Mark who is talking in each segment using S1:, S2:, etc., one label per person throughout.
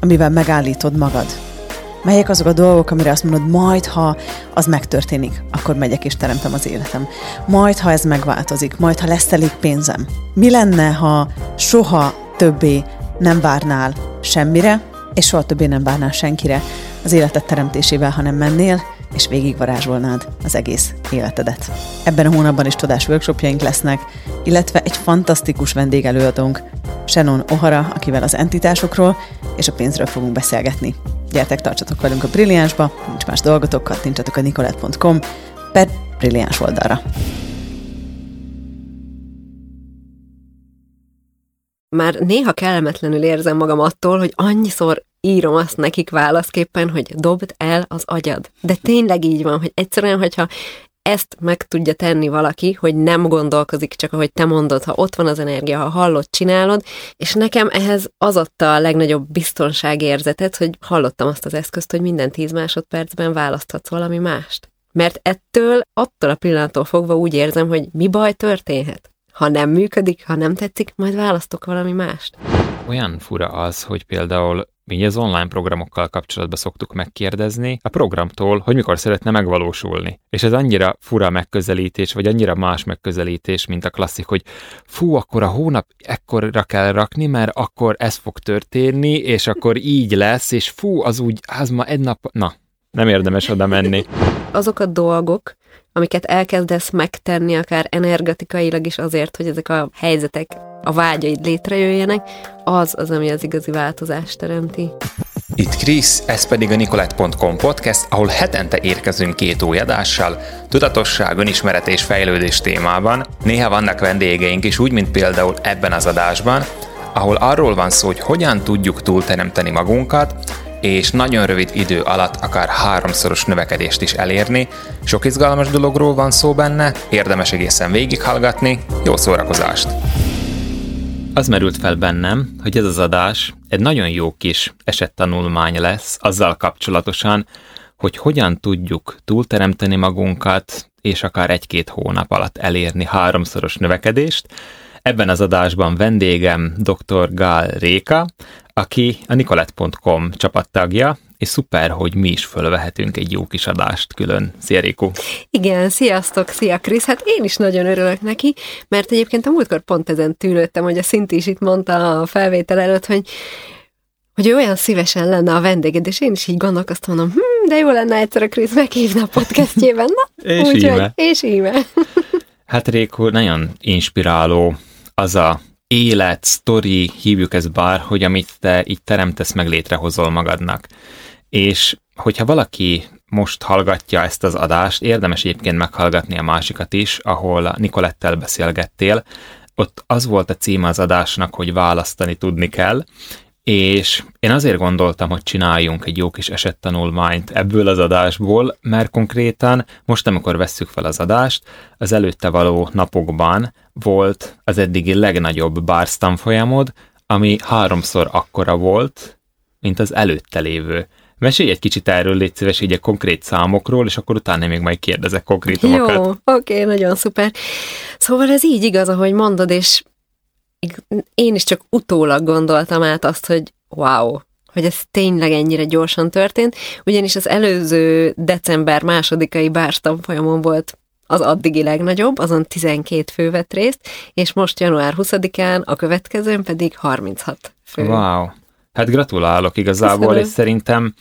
S1: amivel megállítod magad? Melyek azok a dolgok, amire azt mondod, majd ha az megtörténik, akkor megyek és teremtem az életem. Majd ha ez megváltozik, majd ha lesz elég pénzem. Mi lenne, ha soha többé nem várnál semmire, és soha többé nem várnál senkire az életed teremtésével, hanem mennél, és végigvarázsolnád az egész életedet. Ebben a hónapban is tudás workshopjaink lesznek, illetve egy fantasztikus vendégelőadónk, Shannon O'Hara, akivel az entitásokról és a pénzről fogunk beszélgetni. Gyertek, tartsatok velünk a Brilliánsba, nincs más dolgotok, kattintsatok a nicolette.com per Brilliáns oldalra.
S2: Már néha kellemetlenül érzem magam attól, hogy annyiszor írom azt nekik válaszképpen, hogy dobd el az agyad. De tényleg így van, hogy egyszerűen, hogyha ezt meg tudja tenni valaki, hogy nem gondolkozik, csak ahogy te mondod, ha ott van az energia, ha hallod, csinálod, és nekem ehhez az adta a legnagyobb biztonságérzetet, hogy hallottam azt az eszközt, hogy minden 10 másodpercben választhatsz valami mást. Mert ettől, attól a pillanattól fogva úgy érzem, hogy mi baj történhet. Ha nem működik, ha nem tetszik, majd választok valami mást.
S3: Olyan fura az, hogy például mi az online programokkal kapcsolatban szoktuk megkérdezni a programtól, hogy mikor szeretne megvalósulni. És ez annyira fura megközelítés, vagy annyira más megközelítés, mint a klasszik, hogy fú, akkor a hónap ekkorra kell rakni, mert akkor ez fog történni, és akkor így lesz, és fú, az úgy, az ma egy nap, na, nem érdemes oda menni.
S2: Azok a dolgok, amiket elkezdesz megtenni, akár energetikailag is azért, hogy ezek a helyzetek, a vágyaid létrejöjjenek, az az, ami az igazi változást teremti.
S4: Itt Krisz, ez pedig a Nicolette.com podcast, ahol hetente érkezünk két új adással, tudatosság, önismeret és fejlődés témában. Néha vannak vendégeink is, úgy, mint például ebben az adásban, ahol arról van szó, hogy hogyan tudjuk túlteremteni magunkat, és nagyon rövid idő alatt akár háromszoros növekedést is elérni. Sok izgalmas dologról van szó benne, érdemes egészen végighallgatni, jó szórakozást!
S3: Az merült fel bennem, hogy ez az adás egy nagyon jó kis esettanulmány lesz azzal kapcsolatosan, hogy hogyan tudjuk túlteremteni magunkat, és akár egy-két hónap alatt elérni háromszoros növekedést. Ebben az adásban vendégem dr. Gál Réka, aki a nicolette.com csapattagja, és szuper, hogy mi is fölvehetünk egy jó kis adást külön. Szia Réko!
S2: Igen, sziasztok, szia Krisz! Hát én is nagyon örülök neki, mert egyébként a múltkor pont ezen tűlődtem, hogy a Szinti is itt mondta a felvétel előtt, hogy hogy ő olyan szívesen lenne a vendéged, és én is így gondolkoztam, mondom, hm, de jó lenne egyszer a Krisz meghívna a podcastjében, na?
S3: és
S2: úgy,
S3: íme.
S2: És íme.
S3: hát Réko, nagyon inspiráló az a élet, sztori, hívjuk ezt bár, hogy amit te így teremtesz, meg létrehozol magadnak. És hogyha valaki most hallgatja ezt az adást, érdemes egyébként meghallgatni a másikat is, ahol Nikolettel beszélgettél. Ott az volt a címe az adásnak, hogy választani tudni kell, és én azért gondoltam, hogy csináljunk egy jó kis esettanulmányt ebből az adásból, mert konkrétan most, amikor vesszük fel az adást, az előtte való napokban volt az eddigi legnagyobb bársz folyamod, ami háromszor akkora volt, mint az előtte lévő. Mesélj egy kicsit erről, légy szíves, így a konkrét számokról, és akkor utána még majd kérdezek konkrétumokat.
S2: Jó, oké, okay, nagyon szuper. Szóval ez így igaz, ahogy mondod, és én is csak utólag gondoltam át azt, hogy wow, hogy ez tényleg ennyire gyorsan történt, ugyanis az előző december másodikai bárstam folyamon volt az addigi legnagyobb, azon 12 fő vett részt, és most január 20-án, a következőn pedig 36 fő.
S3: Wow! Hát gratulálok igazából, Köszönöm. és szerintem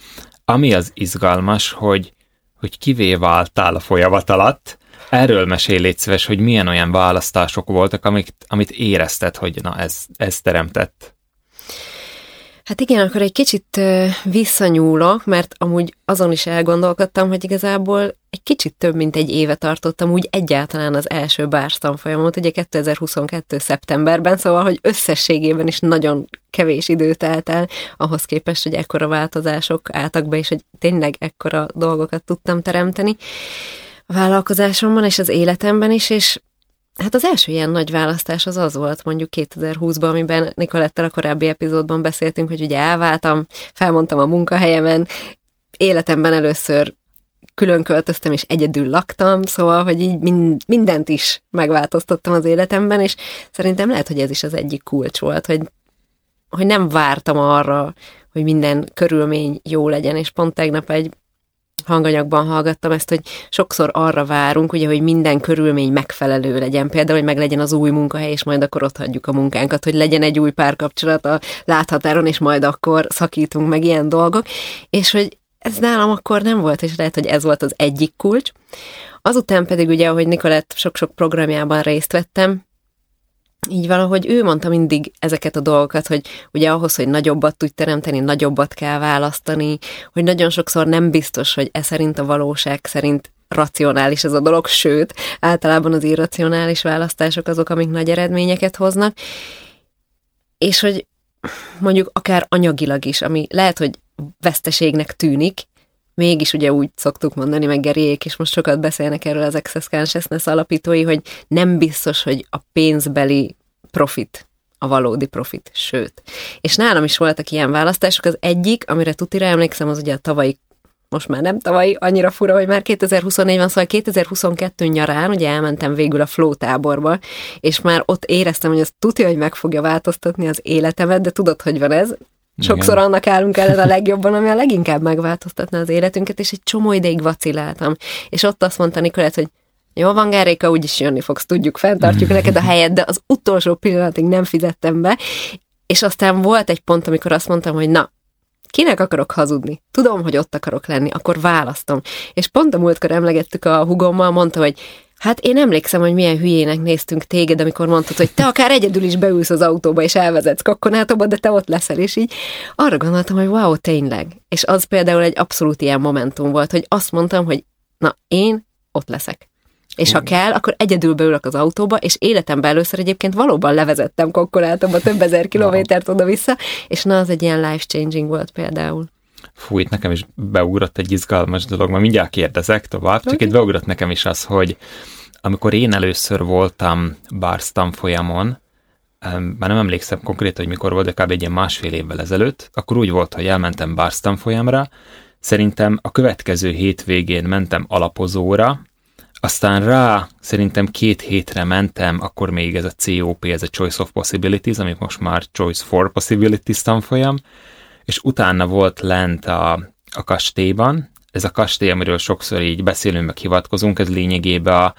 S3: ami az izgalmas, hogy, hogy kivé váltál a folyamat alatt, Erről mesélj légy szíves, hogy milyen olyan választások voltak, amik, amit érezted, hogy na ez, ez teremtett.
S2: Hát igen, akkor egy kicsit visszanyúlok, mert amúgy azon is elgondolkodtam, hogy igazából egy kicsit több, mint egy éve tartottam úgy egyáltalán az első bárs tanfolyamot, ugye 2022. szeptemberben, szóval, hogy összességében is nagyon kevés idő telt el, ahhoz képest, hogy ekkora változások álltak be, és hogy tényleg ekkora dolgokat tudtam teremteni a vállalkozásomban és az életemben is, és Hát az első ilyen nagy választás az az volt mondjuk 2020-ban, amiben Nikolettel a korábbi epizódban beszéltünk, hogy ugye elváltam, felmondtam a munkahelyemen, életemben először külön költöztem, és egyedül laktam, szóval, hogy így mind, mindent is megváltoztattam az életemben, és szerintem lehet, hogy ez is az egyik kulcs volt, hogy, hogy nem vártam arra, hogy minden körülmény jó legyen, és pont tegnap egy hanganyagban hallgattam ezt, hogy sokszor arra várunk, ugye, hogy minden körülmény megfelelő legyen. Például, hogy meg legyen az új munkahely, és majd akkor ott hagyjuk a munkánkat, hogy legyen egy új párkapcsolat a láthatáron, és majd akkor szakítunk meg ilyen dolgok. És hogy ez nálam akkor nem volt, és lehet, hogy ez volt az egyik kulcs. Azután pedig ugye, ahogy Nikolett sok-sok programjában részt vettem, így valahogy ő mondta mindig ezeket a dolgokat, hogy ugye ahhoz, hogy nagyobbat tudj teremteni, nagyobbat kell választani, hogy nagyon sokszor nem biztos, hogy ez szerint a valóság szerint racionális ez a dolog, sőt, általában az irracionális választások azok, amik nagy eredményeket hoznak, és hogy mondjuk akár anyagilag is, ami lehet, hogy veszteségnek tűnik, mégis ugye úgy szoktuk mondani, meg Geriék is most sokat beszélnek erről az Access Consciousness alapítói, hogy nem biztos, hogy a pénzbeli profit a valódi profit, sőt. És nálam is voltak ilyen választások, az egyik, amire tutira emlékszem, az ugye a tavalyi most már nem tavalyi, annyira fura, hogy már 2024 van, szóval 2022 nyarán ugye elmentem végül a Flow táborba, és már ott éreztem, hogy az tudja, hogy meg fogja változtatni az életemet, de tudod, hogy van ez, Sokszor Igen. annak állunk ellen a legjobban, ami a leginkább megváltoztatna az életünket, és egy csomó ideig vaciláltam. És ott azt mondta Nikolett, hogy jó van, Gáréka, úgyis jönni fogsz, tudjuk, fenntartjuk neked a helyet, de az utolsó pillanatig nem fizettem be. És aztán volt egy pont, amikor azt mondtam, hogy na, kinek akarok hazudni? Tudom, hogy ott akarok lenni, akkor választom. És pont a múltkor emlegettük a hugommal, mondta, hogy Hát én emlékszem, hogy milyen hülyének néztünk téged, amikor mondtad, hogy te akár egyedül is beülsz az autóba, és elvezetsz kokkonátoba, de te ott leszel, és így arra gondoltam, hogy wow, tényleg. És az például egy abszolút ilyen momentum volt, hogy azt mondtam, hogy na, én ott leszek. És ha kell, akkor egyedül beülök az autóba, és életemben először egyébként valóban levezettem kokkonátoba több ezer kilométert oda-vissza, és na, az egy ilyen life-changing volt például.
S3: Fú, itt nekem is beugrott egy izgalmas dolog, ma mindjárt kérdezek tovább, csak okay. itt beugrott nekem is az, hogy amikor én először voltam Bars tanfolyamon, már nem emlékszem konkrétan, hogy mikor volt, de kb. egy ilyen másfél évvel ezelőtt, akkor úgy volt, hogy elmentem Bars tanfolyamra, szerintem a következő hétvégén mentem alapozóra, aztán rá szerintem két hétre mentem, akkor még ez a COP, ez a Choice of Possibilities, ami most már Choice for Possibilities tanfolyam, és utána volt lent a, a kastélyban, ez a kastély, amiről sokszor így beszélünk, meg hivatkozunk, ez lényegében a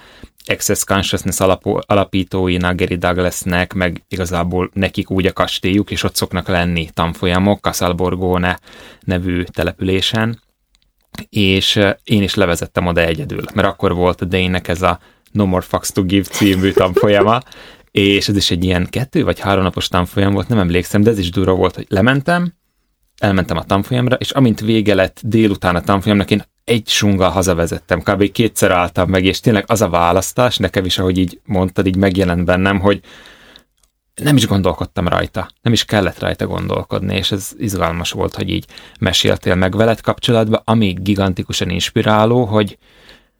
S3: Access Consciousness alapó, alapítóinak, Gary Douglasnek, meg igazából nekik úgy a kastélyuk, és ott szoknak lenni tanfolyamok, Casalborgone nevű településen, és én is levezettem oda egyedül, mert akkor volt a Dane-nek ez a No More Fucks to Give című tanfolyama, és ez is egy ilyen kettő vagy három napos tanfolyam volt, nem emlékszem, de ez is durva volt, hogy lementem, elmentem a tanfolyamra, és amint vége lett délután a tanfolyamnak, én egy sunggal hazavezettem, kb. kétszer álltam meg, és tényleg az a választás, nekem is, ahogy így mondtad, így megjelent bennem, hogy nem is gondolkodtam rajta, nem is kellett rajta gondolkodni, és ez izgalmas volt, hogy így meséltél meg veled kapcsolatban, ami gigantikusan inspiráló, hogy,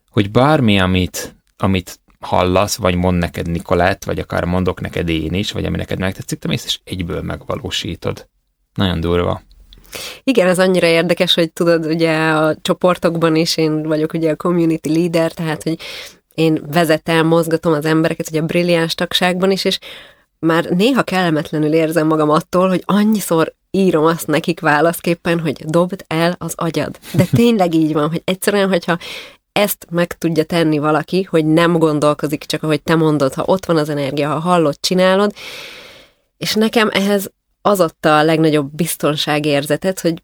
S3: hogy bármi, amit, amit hallasz, vagy mond neked Nikolett, vagy akár mondok neked én is, vagy ami neked megtetszik, te mész és egyből megvalósítod. Nagyon durva.
S2: Igen, ez annyira érdekes, hogy tudod, ugye a csoportokban is én vagyok ugye a community leader, tehát, hogy én vezetem, mozgatom az embereket, ugye a brilliáns tagságban is, és már néha kellemetlenül érzem magam attól, hogy annyiszor írom azt nekik válaszképpen, hogy dobd el az agyad. De tényleg így van, hogy egyszerűen, hogyha ezt meg tudja tenni valaki, hogy nem gondolkozik, csak ahogy te mondod, ha ott van az energia, ha hallod, csinálod, és nekem ehhez az adta a legnagyobb biztonságérzetet, hogy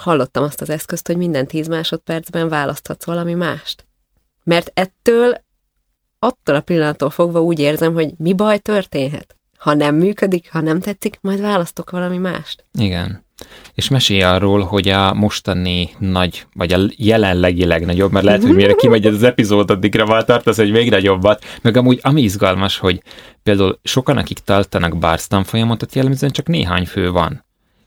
S2: hallottam azt az eszközt, hogy minden tíz másodpercben választhatsz valami mást. Mert ettől, attól a pillanattól fogva úgy érzem, hogy mi baj történhet. Ha nem működik, ha nem tetszik, majd választok valami mást.
S3: Igen. És mesélj arról, hogy a mostani nagy, vagy a jelenlegi legnagyobb, mert lehet, hogy mire kimegy ez az epizód, addigra már tartasz egy még nagyobbat, meg amúgy ami izgalmas, hogy például sokan, akik tartanak bársz tanfolyamatot, jellemzően csak néhány fő van.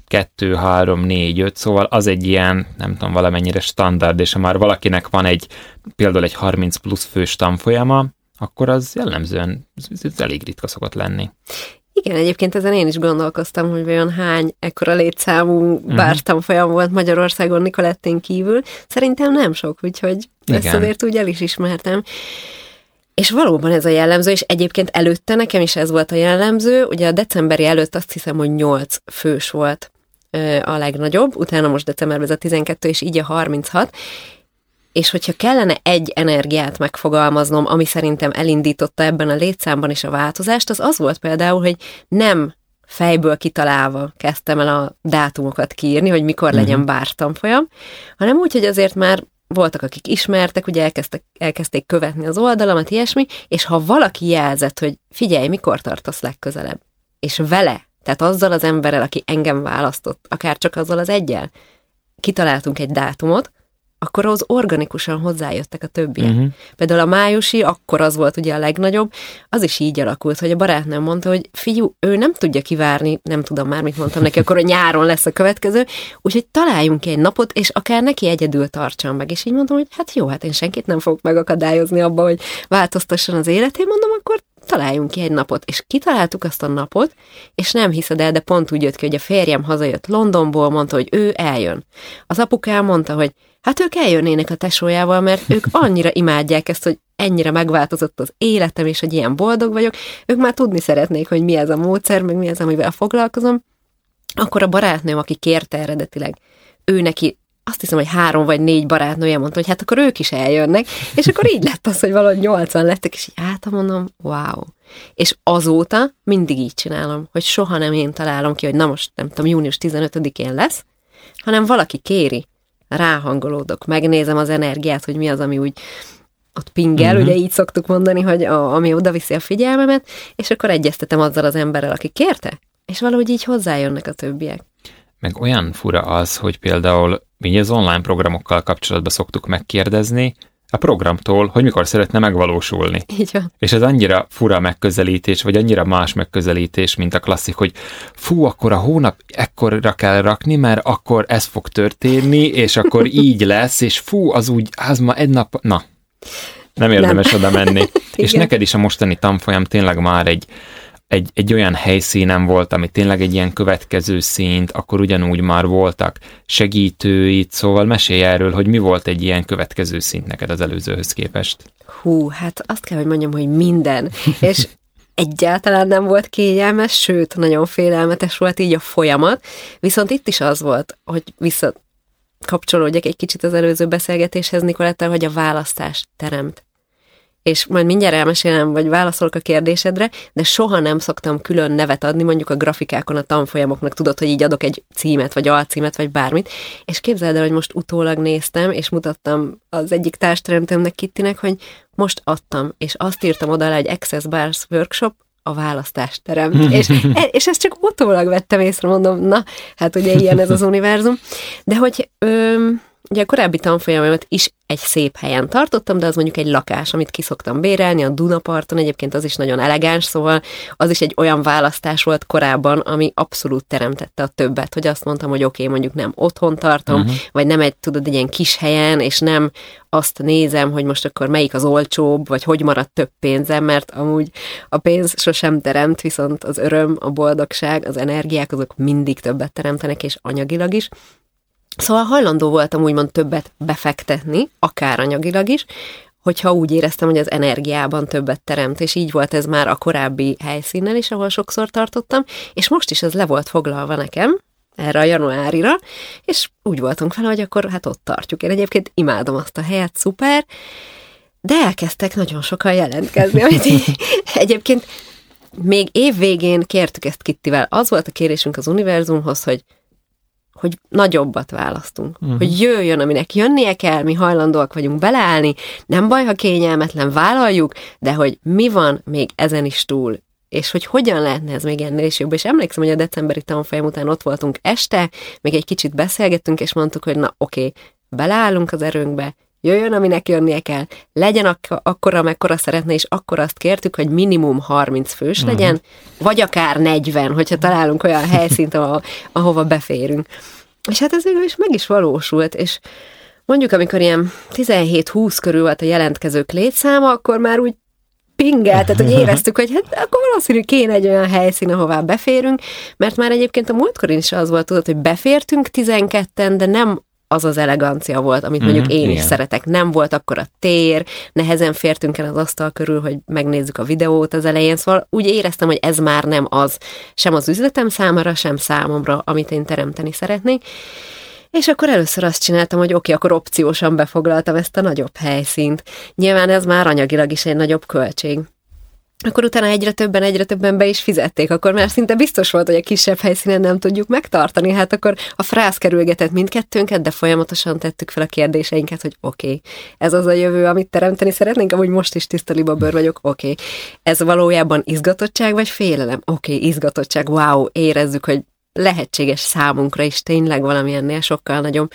S3: Kettő, három, négy, öt, szóval az egy ilyen, nem tudom, valamennyire standard, és ha már valakinek van egy, például egy 30 plusz fős tanfolyama, akkor az jellemzően ez elég ritka szokott lenni.
S2: Igen, egyébként ezen én is gondolkoztam, hogy vajon hány ekkora létszámú uh-huh. bártanfolyam volt Magyarországon Nikolettén kívül. Szerintem nem sok, úgyhogy Igen. ezt azért úgy el is ismertem. És valóban ez a jellemző, és egyébként előtte nekem is ez volt a jellemző, ugye a decemberi előtt azt hiszem, hogy 8 fős volt a legnagyobb, utána most decemberben ez a 12, és így a 36, és hogyha kellene egy energiát megfogalmaznom, ami szerintem elindította ebben a létszámban is a változást, az az volt például, hogy nem fejből kitalálva kezdtem el a dátumokat kiírni, hogy mikor legyen uh-huh. bártanfolyam, hanem úgy, hogy azért már voltak, akik ismertek, ugye elkezdtek, elkezdték követni az oldalamat, ilyesmi, és ha valaki jelzett, hogy figyelj, mikor tartasz legközelebb, és vele, tehát azzal az emberrel, aki engem választott, akár csak azzal az egyel, kitaláltunk egy dátumot, akkor az organikusan hozzájöttek a többiek. Uh-huh. Például a májusi, akkor az volt ugye a legnagyobb, az is így alakult, hogy a barátnőm mondta, hogy fiú, ő nem tudja kivárni, nem tudom már, mit mondtam neki, akkor a nyáron lesz a következő, úgyhogy találjunk egy napot, és akár neki egyedül tartsam meg. És így mondom, hogy hát jó, hát én senkit nem fogok megakadályozni abba, hogy változtasson az életén, mondom, akkor találjunk ki egy napot. És kitaláltuk azt a napot, és nem hiszed el, de pont úgy jött ki, hogy a férjem hazajött Londonból, mondta, hogy ő eljön. Az apukám mondta, hogy hát ők eljönnének a tesójával, mert ők annyira imádják ezt, hogy ennyire megváltozott az életem, és hogy ilyen boldog vagyok, ők már tudni szeretnék, hogy mi ez a módszer, meg mi az, amivel foglalkozom. Akkor a barátnőm, aki kérte eredetileg, ő neki azt hiszem, hogy három vagy négy barátnője mondta, hogy hát akkor ők is eljönnek, és akkor így lett az, hogy valahogy nyolcan lettek, és így mondom, wow. És azóta mindig így csinálom, hogy soha nem én találom ki, hogy na most nem tudom, június 15-én lesz, hanem valaki kéri, ráhangolódok, megnézem az energiát, hogy mi az, ami úgy ott pingel, uh-huh. ugye így szoktuk mondani, hogy a, ami oda viszi a figyelmemet, és akkor egyeztetem azzal az emberrel, aki kérte, és valahogy így hozzájönnek a többiek.
S3: Meg olyan fura az, hogy például mi az online programokkal kapcsolatban szoktuk megkérdezni, a programtól, hogy mikor szeretne megvalósulni.
S2: Így van.
S3: És ez annyira fura megközelítés, vagy annyira más megközelítés, mint a klasszik, hogy fú, akkor a hónap ekkorra kell rakni, mert akkor ez fog történni, és akkor így lesz, és fú, az úgy, az ma egy nap, na, nem érdemes nem. oda menni. és neked is a mostani tanfolyam tényleg már egy egy, egy olyan helyszínen volt, ami tényleg egy ilyen következő szint, akkor ugyanúgy már voltak segítőid, szóval mesélj erről, hogy mi volt egy ilyen következő szint neked az előzőhöz képest.
S2: Hú, hát azt kell, hogy mondjam, hogy minden. És egyáltalán nem volt kényelmes, sőt, nagyon félelmetes volt így a folyamat, viszont itt is az volt, hogy vissza kapcsolódjak egy kicsit az előző beszélgetéshez Nikolettel, hogy a választás teremt és majd mindjárt elmesélem, vagy válaszolok a kérdésedre, de soha nem szoktam külön nevet adni, mondjuk a grafikákon a tanfolyamoknak, tudod, hogy így adok egy címet, vagy alcímet, vagy bármit, és képzeld el, hogy most utólag néztem, és mutattam az egyik társteremtőmnek Kittinek, hogy most adtam, és azt írtam oda le egy Access Bars Workshop, a választást teremt. és, e, és ezt csak utólag vettem észre, mondom, na, hát ugye ilyen ez az univerzum. De hogy ö, ugye a korábbi tanfolyamomat is egy szép helyen tartottam, de az mondjuk egy lakás, amit kiszoktam bérelni a Dunaparton, egyébként az is nagyon elegáns, szóval az is egy olyan választás volt korábban, ami abszolút teremtette a többet, hogy azt mondtam, hogy oké, okay, mondjuk nem otthon tartom, uh-huh. vagy nem egy, tudod, egy ilyen kis helyen, és nem azt nézem, hogy most akkor melyik az olcsóbb, vagy hogy maradt több pénzem, mert amúgy a pénz sosem teremt, viszont az öröm, a boldogság, az energiák, azok mindig többet teremtenek, és anyagilag is. Szóval hajlandó voltam úgymond többet befektetni, akár anyagilag is, hogyha úgy éreztem, hogy az energiában többet teremt, és így volt ez már a korábbi helyszínnel is, ahol sokszor tartottam, és most is ez le volt foglalva nekem, erre a januárira, és úgy voltunk fel, hogy akkor hát ott tartjuk. Én egyébként imádom azt a helyet, szuper, de elkezdtek nagyon sokan jelentkezni, amit így, egyébként még év végén kértük ezt Kittivel. Az volt a kérésünk az univerzumhoz, hogy hogy nagyobbat választunk. Uh-huh. Hogy jöjjön, aminek jönnie kell, mi hajlandóak vagyunk beleállni, nem baj, ha kényelmetlen, vállaljuk, de hogy mi van még ezen is túl, és hogy hogyan lehetne ez még ennél is jobb. És emlékszem, hogy a decemberi tanfolyam után ott voltunk este, még egy kicsit beszélgettünk, és mondtuk, hogy na oké, okay, beleállunk az erőnkbe, jöjjön, aminek jönnie kell, legyen ak- akkora, mekkora szeretne, és akkor azt kértük, hogy minimum 30 fős uh-huh. legyen, vagy akár 40, hogyha találunk olyan helyszínt, ahova, ahova beférünk. És hát ez végül is meg is valósult, és mondjuk, amikor ilyen 17-20 körül volt a jelentkezők létszáma, akkor már úgy pingelt, tehát hogy éreztük, hogy hát akkor valószínű kéne egy olyan helyszín, ahová beférünk, mert már egyébként a múltkor is az volt, tudod, hogy befértünk 12-en, de nem az az elegancia volt, amit mondjuk mm-hmm, én igen. is szeretek. Nem volt akkor a tér, nehezen fértünk el az asztal körül, hogy megnézzük a videót az elején, szóval úgy éreztem, hogy ez már nem az, sem az üzletem számára, sem számomra, amit én teremteni szeretnék. És akkor először azt csináltam, hogy oké, okay, akkor opciósan befoglaltam ezt a nagyobb helyszínt. Nyilván ez már anyagilag is egy nagyobb költség akkor utána egyre többen, egyre többen be is fizették, akkor már szinte biztos volt, hogy a kisebb helyszínen nem tudjuk megtartani, hát akkor a frász kerülgetett mindkettőnket, de folyamatosan tettük fel a kérdéseinket, hogy oké, okay, ez az a jövő, amit teremteni szeretnénk, amúgy most is tiszta libabőr vagyok, oké, okay. ez valójában izgatottság vagy félelem? Oké, okay, izgatottság, wow, érezzük, hogy lehetséges számunkra is tényleg valamilyennél sokkal nagyobb.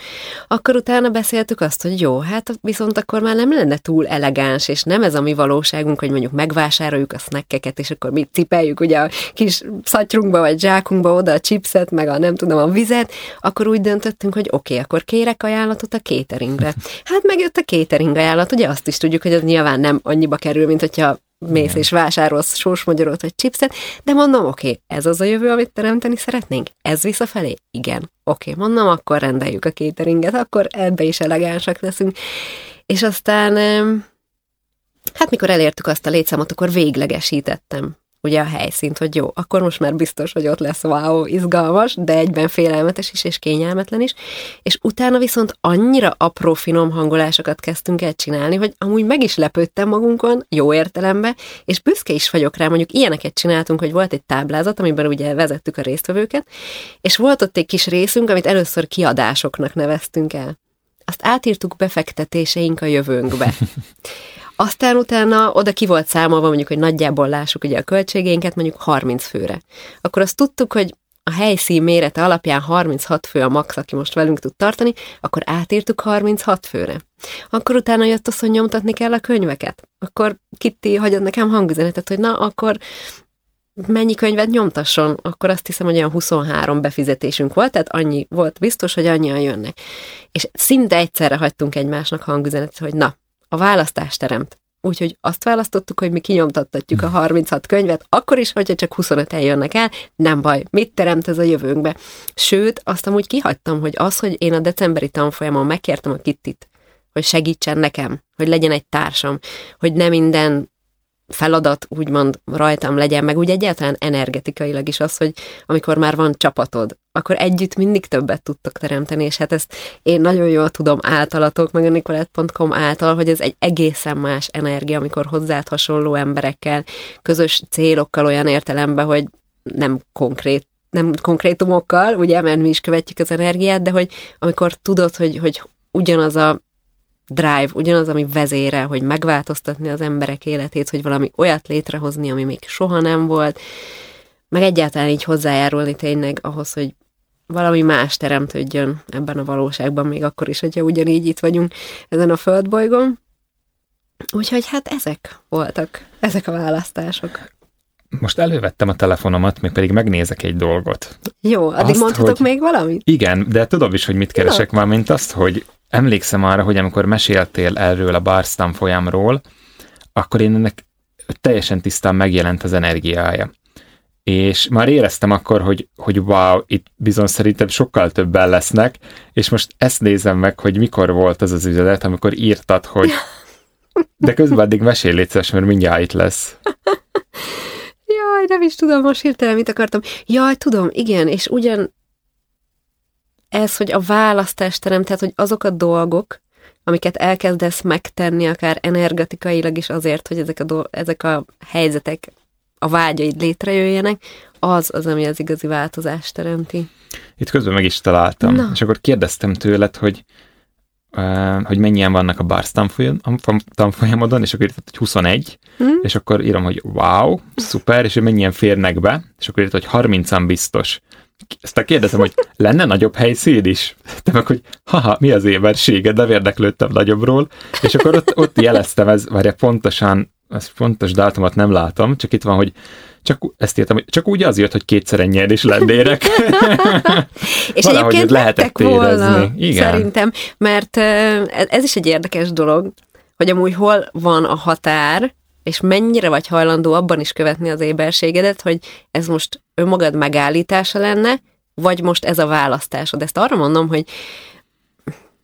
S2: Akkor utána beszéltük azt, hogy jó, hát viszont akkor már nem lenne túl elegáns, és nem ez a mi valóságunk, hogy mondjuk megvásároljuk a snackeket, és akkor mi cipeljük ugye a kis szatyrunkba vagy zsákunkba oda a chipset, meg a nem tudom, a vizet, akkor úgy döntöttünk, hogy oké, okay, akkor kérek ajánlatot a cateringre. Hát megjött a catering ajánlat, ugye azt is tudjuk, hogy az nyilván nem annyiba kerül, mint hogyha mész Igen. és vásárolsz sósmagyarot vagy chipset, de mondom, oké, okay, ez az a jövő, amit teremteni szeretnénk? Ez visszafelé? Igen. Oké, okay, mondom, akkor rendeljük a cateringet, akkor ebbe is elegánsak leszünk. És aztán, hát mikor elértük azt a létszámot, akkor véglegesítettem ugye a helyszínt, hogy jó, akkor most már biztos, hogy ott lesz wow, izgalmas, de egyben félelmetes is és kényelmetlen is, és utána viszont annyira apró finom hangolásokat kezdtünk el csinálni, hogy amúgy meg is lepődtem magunkon, jó értelemben, és büszke is vagyok rá, mondjuk ilyeneket csináltunk, hogy volt egy táblázat, amiben ugye vezettük a résztvevőket, és volt ott egy kis részünk, amit először kiadásoknak neveztünk el. Azt átírtuk befektetéseink a jövőnkbe. Aztán utána oda ki volt számolva, mondjuk, hogy nagyjából lássuk ugye a költségeinket, mondjuk 30 főre. Akkor azt tudtuk, hogy a helyszín mérete alapján 36 fő a max, aki most velünk tud tartani, akkor átírtuk 36 főre. Akkor utána jött az, hogy nyomtatni kell a könyveket. Akkor Kitti hagyott nekem hangüzenetet, hogy na, akkor mennyi könyvet nyomtasson, akkor azt hiszem, hogy olyan 23 befizetésünk volt, tehát annyi volt biztos, hogy annyian jönnek. És szinte egyszerre hagytunk egymásnak hangüzenetet, hogy na, a választást teremt. Úgyhogy azt választottuk, hogy mi kinyomtattatjuk a 36 könyvet, akkor is, hogyha csak 25 jönnek el, nem baj, mit teremt ez a jövőnkbe. Sőt, azt amúgy kihagytam, hogy az, hogy én a decemberi tanfolyamon megkértem a Kittit, hogy segítsen nekem, hogy legyen egy társam, hogy nem minden feladat úgymond rajtam legyen, meg úgy egyáltalán energetikailag is az, hogy amikor már van csapatod, akkor együtt mindig többet tudtok teremteni, és hát ezt én nagyon jól tudom általatok, meg a nicolette.com által, hogy ez egy egészen más energia, amikor hozzád hasonló emberekkel, közös célokkal olyan értelemben, hogy nem konkrét nem konkrétumokkal, ugye, mert mi is követjük az energiát, de hogy amikor tudod, hogy, hogy ugyanaz a drive, ugyanaz, ami vezére, hogy megváltoztatni az emberek életét, hogy valami olyat létrehozni, ami még soha nem volt, meg egyáltalán így hozzájárulni tényleg ahhoz, hogy valami más teremtődjön ebben a valóságban, még akkor is, hogyha ugyanígy itt vagyunk ezen a földbolygón. Úgyhogy hát ezek voltak, ezek a választások.
S3: Most elővettem a telefonomat, még pedig megnézek egy dolgot.
S2: Jó, addig azt, mondhatok hogy... még valamit?
S3: Igen, de tudom is, hogy mit keresek már, mint azt, hogy emlékszem arra, hogy amikor meséltél erről a Barstam folyamról, akkor én ennek teljesen tisztán megjelent az energiája. És már éreztem akkor, hogy, hogy wow, itt bizony szerintem sokkal többen lesznek, és most ezt nézem meg, hogy mikor volt az az üzenet, amikor írtad, hogy de közben addig mesélj légy mert mindjárt itt lesz.
S2: Jaj, nem is tudom most hirtelen, mit akartam. Jaj, tudom, igen, és ugyan ez, hogy a választást terem, tehát, hogy azok a dolgok, amiket elkezdesz megtenni, akár energetikailag is azért, hogy ezek a, do- ezek a helyzetek, a vágyaid létrejöjjenek, az az, ami az igazi változást teremti.
S3: Itt közben meg is találtam, Na. és akkor kérdeztem tőled, hogy hogy mennyien vannak a Bars tanfolyamodon, és akkor írtad, hogy 21, mm. és akkor írom, hogy wow, szuper, és hogy mennyien férnek be, és akkor írtad, hogy 30-an biztos. Aztán kérdezem, hogy lenne nagyobb helyszín is? Te meg, hogy haha, mi az éberséged, de érdeklődtem nagyobbról, és akkor ott, ott jeleztem, ez, várja, pontosan, az pontos dátumot nem látom, csak itt van, hogy csak ezt írtam, hogy csak úgy az jött, hogy kétszer ennyi is lendérek.
S2: és egyébként lehetett volna, Igen. szerintem, mert ez is egy érdekes dolog, hogy amúgy hol van a határ, és mennyire vagy hajlandó abban is követni az éberségedet, hogy ez most önmagad megállítása lenne, vagy most ez a választásod. Ezt arra mondom, hogy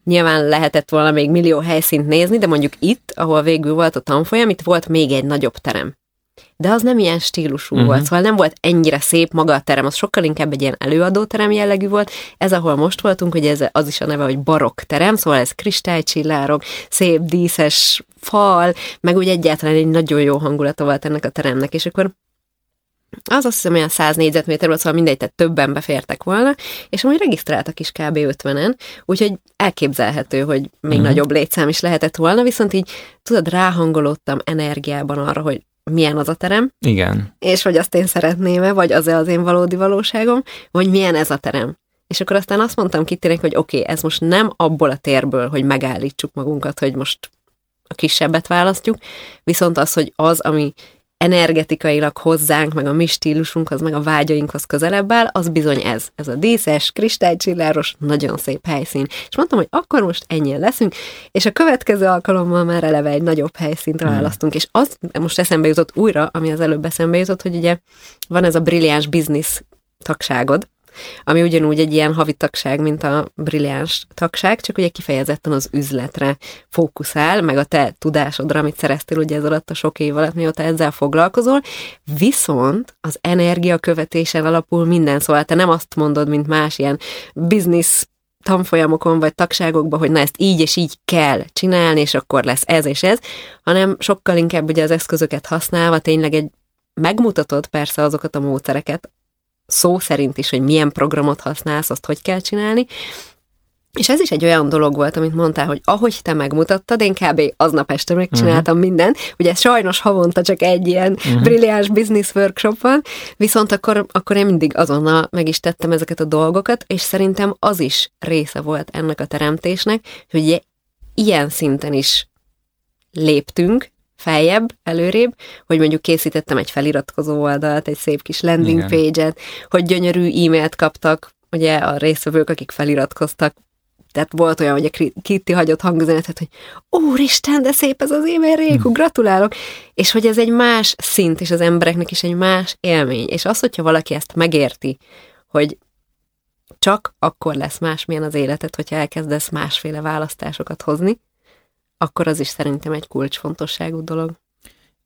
S2: nyilván lehetett volna még millió helyszínt nézni, de mondjuk itt, ahol végül volt a tanfolyam, itt volt még egy nagyobb terem. De az nem ilyen stílusú uh-huh. volt, szóval nem volt ennyire szép maga a terem, az sokkal inkább egy ilyen előadóterem jellegű volt. Ez, ahol most voltunk, hogy ez az is a neve, hogy barokk terem, szóval ez kristálycsillárok, szép díszes fal, meg úgy egyáltalán egy nagyon jó hangulata volt ennek a teremnek, és akkor az azt hiszem olyan 100 négyzetméter volt, szóval mindegy, tehát többen befértek volna, és amúgy regisztráltak is kb. 50-en, úgyhogy elképzelhető, hogy még uh-huh. nagyobb létszám is lehetett volna, viszont így tudod, ráhangolódtam energiában arra, hogy milyen az a terem.
S3: Igen.
S2: És hogy azt én szeretném-e, vagy az-e az én valódi valóságom, vagy milyen ez a terem. És akkor aztán azt mondtam Kittinek, hogy oké, okay, ez most nem abból a térből, hogy megállítsuk magunkat, hogy most a kisebbet választjuk, viszont az, hogy az, ami energetikailag hozzánk, meg a mi stílusunkhoz, meg a vágyainkhoz közelebb áll, az bizony ez. Ez a díszes, kristálycsilláros, nagyon szép helyszín. És mondtam, hogy akkor most ennyien leszünk, és a következő alkalommal már eleve egy nagyobb helyszínt hmm. választunk. Mm. És az most eszembe jutott újra, ami az előbb eszembe jutott, hogy ugye van ez a brilliáns biznisz tagságod, ami ugyanúgy egy ilyen havi tagság, mint a brilliáns tagság, csak ugye kifejezetten az üzletre fókuszál, meg a te tudásodra, amit szereztél ugye ez alatt a sok év alatt, mióta ezzel foglalkozol, viszont az energia követésen alapul minden, szóval te nem azt mondod, mint más ilyen biznisz tanfolyamokon vagy tagságokban, hogy na ezt így és így kell csinálni, és akkor lesz ez és ez, hanem sokkal inkább ugye az eszközöket használva tényleg egy megmutatod persze azokat a módszereket, szó szerint is, hogy milyen programot használsz, azt hogy kell csinálni, és ez is egy olyan dolog volt, amit mondtál, hogy ahogy te megmutattad, én kb. aznap este megcsináltam uh-huh. mindent. Ugye sajnos havonta csak egy ilyen uh-huh. brilliáns business workshop van, viszont akkor, akkor én mindig azonnal meg is tettem ezeket a dolgokat, és szerintem az is része volt ennek a teremtésnek, hogy ilyen szinten is léptünk, feljebb, előrébb, hogy mondjuk készítettem egy feliratkozó oldalt, egy szép kis landing page-et, hogy gyönyörű e-mailt kaptak, ugye a résztvevők, akik feliratkoztak, tehát volt olyan, hogy a Kitty hagyott hangüzenetet, hogy úristen, de szép ez az e-mail, Réku, hm. gratulálok, és hogy ez egy más szint, és az embereknek is egy más élmény, és az, hogyha valaki ezt megérti, hogy csak akkor lesz másmilyen az életed, hogyha elkezdesz másféle választásokat hozni, akkor az is szerintem egy kulcsfontosságú dolog.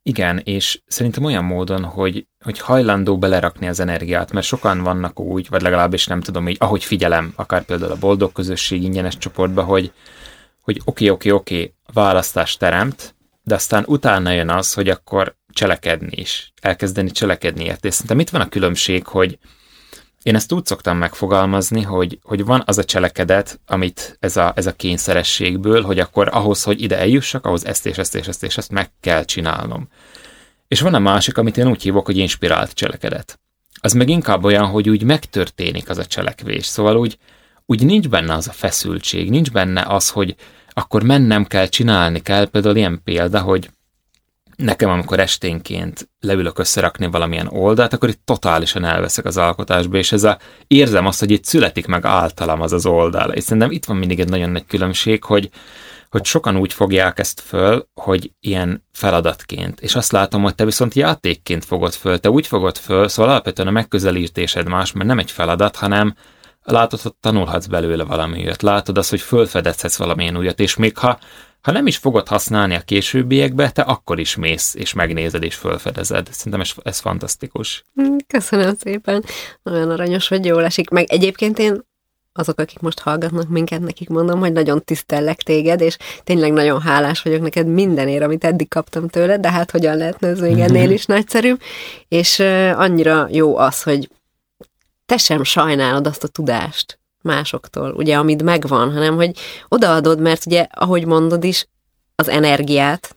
S3: Igen, és szerintem olyan módon, hogy, hogy hajlandó belerakni az energiát, mert sokan vannak úgy, vagy legalábbis nem tudom így, ahogy figyelem, akár például a boldog közösség ingyenes csoportba, hogy hogy oké, oké, oké, választást teremt, de aztán utána jön az, hogy akkor cselekedni is, elkezdeni cselekedni érte. És szerintem itt van a különbség, hogy, én ezt úgy szoktam megfogalmazni, hogy, hogy van az a cselekedet, amit ez a, ez a kényszerességből, hogy akkor ahhoz, hogy ide eljussak, ahhoz ezt és ezt és ezt és ezt meg kell csinálnom. És van a másik, amit én úgy hívok, hogy inspirált cselekedet. Az meg inkább olyan, hogy úgy megtörténik az a cselekvés. Szóval úgy, úgy nincs benne az a feszültség, nincs benne az, hogy akkor mennem kell, csinálni kell. Például ilyen példa, hogy nekem, amikor esténként leülök összerakni valamilyen oldalt, akkor itt totálisan elveszek az alkotásba, és ez a, érzem azt, hogy itt születik meg általam az az oldal. És szerintem itt van mindig egy nagyon nagy különbség, hogy, hogy sokan úgy fogják ezt föl, hogy ilyen feladatként. És azt látom, hogy te viszont játékként fogod föl, te úgy fogod föl, szóval alapvetően a megközelítésed más, mert nem egy feladat, hanem látod, hogy tanulhatsz belőle valamiért, látod azt, hogy fölfedezhetsz valamilyen újat, és még ha ha nem is fogod használni a későbbiekbe, te akkor is mész, és megnézed, és fölfedezed. Szerintem ez, ez fantasztikus.
S2: Mm, köszönöm szépen. Nagyon aranyos, hogy jól esik. Meg egyébként én azok, akik most hallgatnak minket, nekik mondom, hogy nagyon tisztellek téged, és tényleg nagyon hálás vagyok neked mindenért, amit eddig kaptam tőled, de hát hogyan lehetne ez még ennél is nagyszerűbb, és annyira jó az, hogy te sem sajnálod azt a tudást, másoktól, ugye, amit megvan, hanem hogy odaadod, mert ugye, ahogy mondod is, az energiát,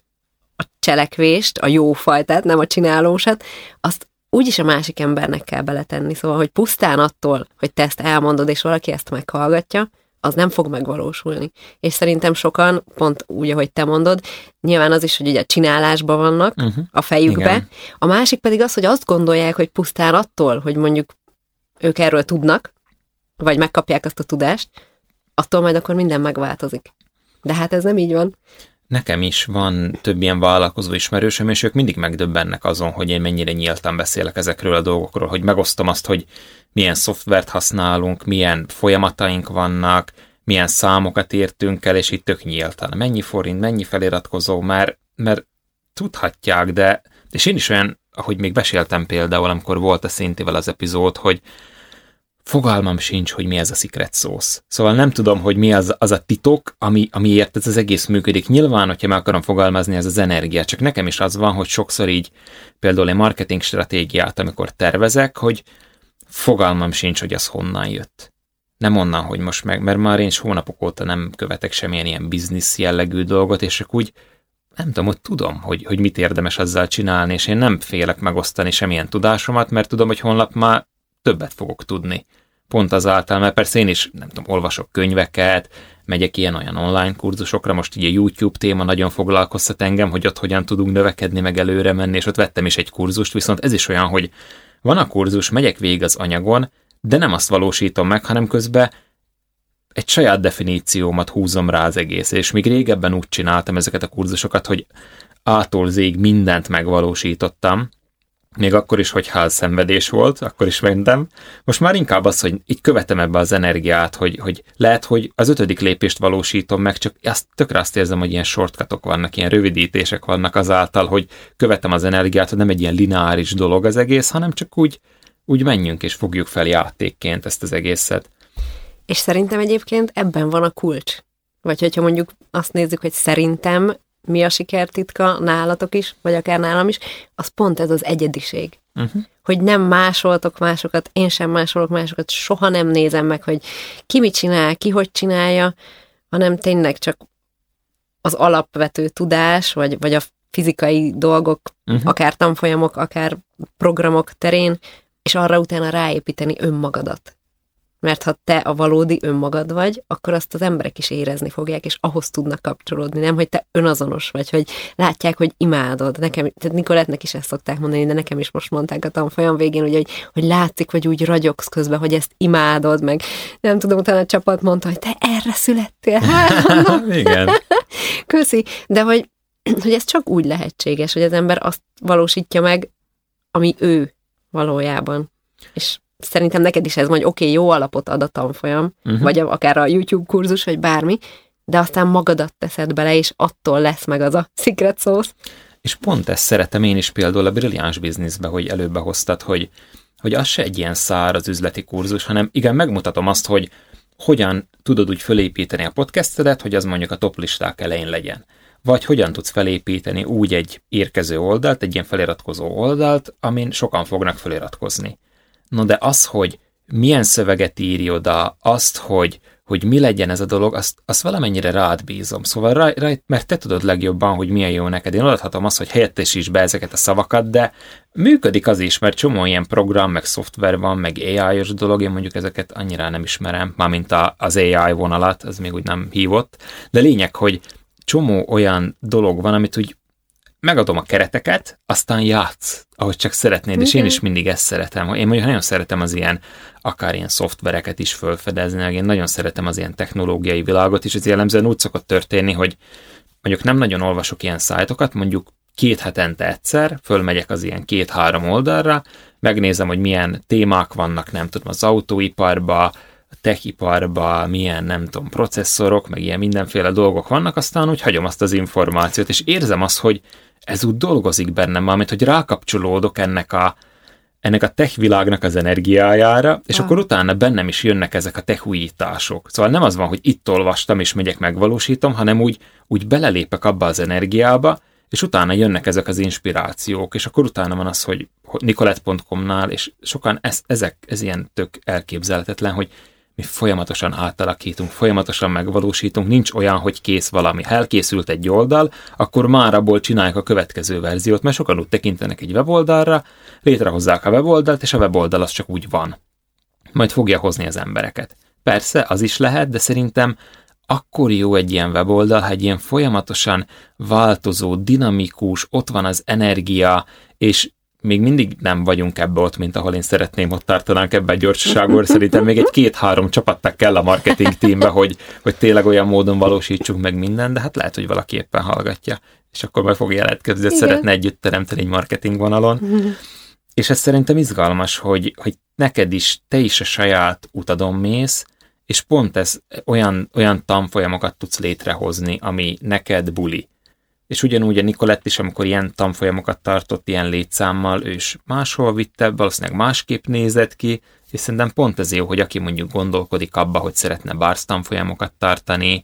S2: a cselekvést, a jó fajtát, nem a csinálósat, azt úgyis a másik embernek kell beletenni. Szóval, hogy pusztán attól, hogy te ezt elmondod, és valaki ezt meghallgatja, az nem fog megvalósulni. És szerintem sokan, pont úgy, ahogy te mondod, nyilván az is, hogy ugye a csinálásban vannak, uh-huh. a fejükbe. Igen. A másik pedig az, hogy azt gondolják, hogy pusztán attól, hogy mondjuk ők erről tudnak, vagy megkapják azt a tudást, attól majd akkor minden megváltozik. De hát ez nem így van.
S3: Nekem is van több ilyen vállalkozó ismerősöm, és ők mindig megdöbbennek azon, hogy én mennyire nyíltan beszélek ezekről a dolgokról, hogy megosztom azt, hogy milyen szoftvert használunk, milyen folyamataink vannak, milyen számokat értünk el, és itt tök nyíltan. Mennyi forint, mennyi feliratkozó, mert, mert tudhatják, de és én is olyan, ahogy még beséltem például, amikor volt a szintivel az epizód, hogy fogalmam sincs, hogy mi ez a secret sauce. Szóval nem tudom, hogy mi az, az a titok, ami, amiért ez az egész működik. Nyilván, hogyha meg akarom fogalmazni, ez az energia. Csak nekem is az van, hogy sokszor így például egy marketing stratégiát, amikor tervezek, hogy fogalmam sincs, hogy az honnan jött. Nem onnan, hogy most meg, mert már én is hónapok óta nem követek semmilyen ilyen biznisz jellegű dolgot, és csak úgy nem tudom, hogy tudom, hogy, hogy mit érdemes azzal csinálni, és én nem félek megosztani semmilyen tudásomat, mert tudom, hogy honlap már többet fogok tudni. Pont azáltal, mert persze én is, nem tudom, olvasok könyveket, megyek ilyen-olyan online kurzusokra, most így a YouTube téma nagyon foglalkoztat engem, hogy ott hogyan tudunk növekedni, meg előre menni, és ott vettem is egy kurzust, viszont ez is olyan, hogy van a kurzus, megyek végig az anyagon, de nem azt valósítom meg, hanem közben egy saját definíciómat húzom rá az egész, és még régebben úgy csináltam ezeket a kurzusokat, hogy ától zég mindent megvalósítottam, még akkor is, hogy szenvedés volt, akkor is mentem. Most már inkább az, hogy így követem ebbe az energiát, hogy, hogy lehet, hogy az ötödik lépést valósítom meg, csak azt, tökre azt érzem, hogy ilyen shortcutok vannak, ilyen rövidítések vannak azáltal, hogy követem az energiát, hogy nem egy ilyen lineáris dolog az egész, hanem csak úgy, úgy menjünk és fogjuk fel játékként ezt az egészet.
S2: És szerintem egyébként ebben van a kulcs. Vagy hogyha mondjuk azt nézzük, hogy szerintem mi a sikertitka nálatok is, vagy akár nálam is, az pont ez az egyediség. Uh-huh. Hogy nem másoltok másokat, én sem másolok másokat, soha nem nézem meg, hogy ki mit csinál, ki hogy csinálja, hanem tényleg csak az alapvető tudás, vagy, vagy a fizikai dolgok, uh-huh. akár tanfolyamok, akár programok terén, és arra utána ráépíteni önmagadat. Mert ha te a valódi önmagad vagy, akkor azt az emberek is érezni fogják, és ahhoz tudnak kapcsolódni, nem, hogy te önazonos vagy, hogy látják, hogy imádod. Nekem, tehát Nikolettnek is ezt szokták mondani, de nekem is most mondták a tanfolyam végén, ugye, hogy, hogy látszik, hogy úgy ragyogsz közben, hogy ezt imádod, meg nem tudom, utána a csapat mondta, hogy te erre születtél. Hát,
S3: Igen.
S2: Köszi. De hogy, hogy ez csak úgy lehetséges, hogy az ember azt valósítja meg, ami ő valójában. És szerintem neked is ez mondja, oké, okay, jó alapot ad a tanfolyam, uh-huh. vagy akár a YouTube kurzus, vagy bármi, de aztán magadat teszed bele, és attól lesz meg az a secret sauce.
S3: És pont ezt szeretem én is például a brilliáns bizniszbe, hogy előbe hoztad, hogy, hogy az se egy ilyen szár az üzleti kurzus, hanem igen, megmutatom azt, hogy hogyan tudod úgy fölépíteni a podcastedet, hogy az mondjuk a top listák elején legyen. Vagy hogyan tudsz felépíteni úgy egy érkező oldalt, egy ilyen feliratkozó oldalt, amin sokan fognak feliratkozni. No de az, hogy milyen szöveget írj oda, azt, hogy, hogy mi legyen ez a dolog, azt, azt valamennyire rád bízom. Szóval rá, rá, mert te tudod legjobban, hogy milyen jó neked. Én adhatom azt, hogy helyettesíts be ezeket a szavakat, de működik az is, mert csomó ilyen program, meg szoftver van, meg AI-os dolog, én mondjuk ezeket annyira nem ismerem, mármint a, az AI vonalat, ez még úgy nem hívott, de lényeg, hogy csomó olyan dolog van, amit úgy megadom a kereteket, aztán játsz, ahogy csak szeretnéd, Igen. és én is mindig ezt szeretem. Én mondjuk nagyon szeretem az ilyen, akár ilyen szoftvereket is felfedezni, én nagyon szeretem az ilyen technológiai világot, és ez jellemzően úgy szokott történni, hogy mondjuk nem nagyon olvasok ilyen szájtokat, mondjuk két hetente egyszer, fölmegyek az ilyen két-három oldalra, megnézem, hogy milyen témák vannak, nem tudom, az autóiparba, a techiparba, milyen, nem tudom, processzorok, meg ilyen mindenféle dolgok vannak, aztán úgy hagyom azt az információt, és érzem azt, hogy ez úgy dolgozik bennem, mármint, hogy rákapcsolódok ennek a, ennek a tech világnak az energiájára, és ah. akkor utána bennem is jönnek ezek a tech újítások. Szóval nem az van, hogy itt olvastam és megyek megvalósítom, hanem úgy, úgy belelépek abba az energiába, és utána jönnek ezek az inspirációk, és akkor utána van az, hogy nicolette.com-nál, és sokan ez, ezek, ez ilyen tök elképzelhetetlen, hogy mi folyamatosan átalakítunk, folyamatosan megvalósítunk, nincs olyan, hogy kész valami. Ha elkészült egy oldal, akkor már abból csinálják a következő verziót, mert sokan úgy tekintenek egy weboldalra, létrehozzák a weboldalt, és a weboldal az csak úgy van. Majd fogja hozni az embereket. Persze, az is lehet, de szerintem akkor jó egy ilyen weboldal, ha egy ilyen folyamatosan változó, dinamikus, ott van az energia, és még mindig nem vagyunk ebbe ott, mint ahol én szeretném ott tartanánk ebbe a gyorsaságból. Szerintem még egy két-három csapatnak kell a marketing teambe, hogy, hogy tényleg olyan módon valósítsuk meg minden, de hát lehet, hogy valaki éppen hallgatja, és akkor meg fog jelentkezni, hogy szeretne együtt teremteni egy marketing vonalon. És ez szerintem izgalmas, hogy, hogy neked is, te is a saját utadon mész, és pont ez olyan, olyan tanfolyamokat tudsz létrehozni, ami neked buli és ugyanúgy a Nikolett is, amikor ilyen tanfolyamokat tartott ilyen létszámmal, ő is máshol vitte, valószínűleg másképp nézett ki, és szerintem pont ez jó, hogy aki mondjuk gondolkodik abba, hogy szeretne bársz tanfolyamokat tartani,